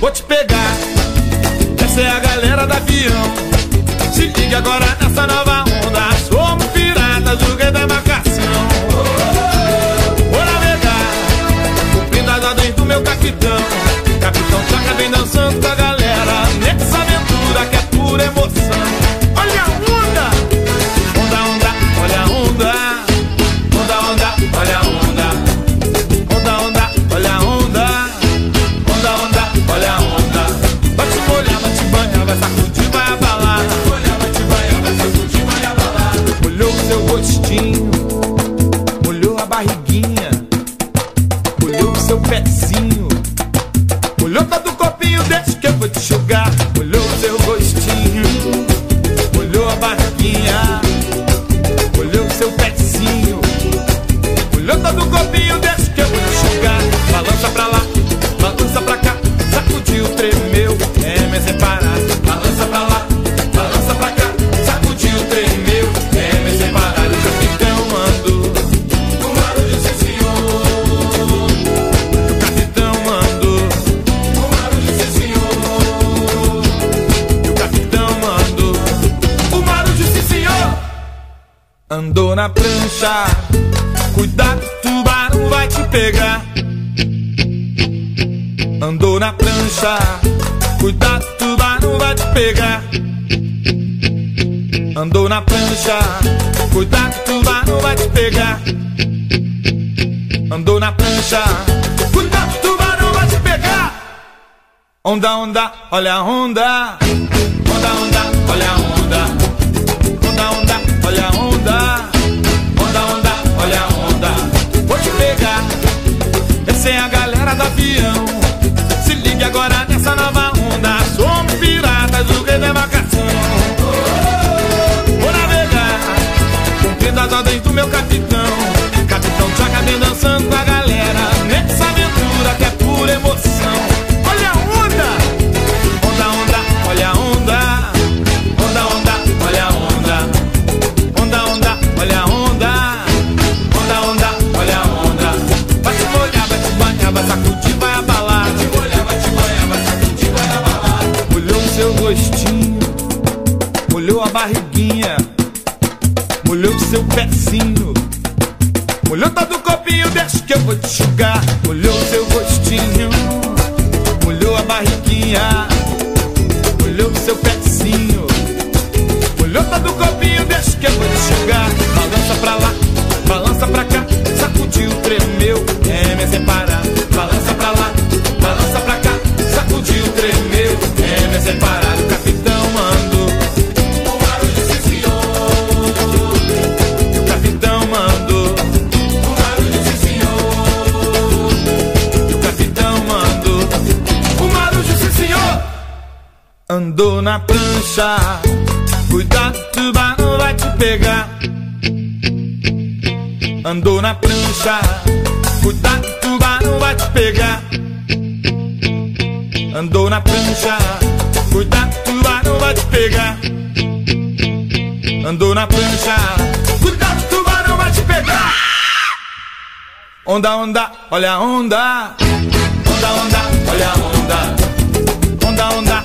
vou te pegar. Essa é a galera da avião. Se liga agora nessa nova onda. got Andou na prancha, cuidado, tubarão vai te pegar. Andou na prancha, cuidado, tubarão vai te pegar. Andou na prancha, cuidado, tubarão vai te pegar. Andou na prancha, cuidado, tubarão vai te pegar. Onda, onda, olha a onda. Onda, onda. sem a galera do avião. Se ligue agora barriguinha, molhou seu pezinho, molhou todo o copinho, deixa que eu vou te sugar, Molhou seu rostinho, molhou a barriguinha. Andou na prancha, cuidado, tubarão vai te pegar. Andou na prancha, cuidado, tubarão vai te pegar. Andou na prancha, cuidado, tubarão vai te pegar. Andou na prancha, cuidado, tubarão vai te pegar. Onda, onda, olha a onda. Onda, onda, olha a onda. Onda, onda.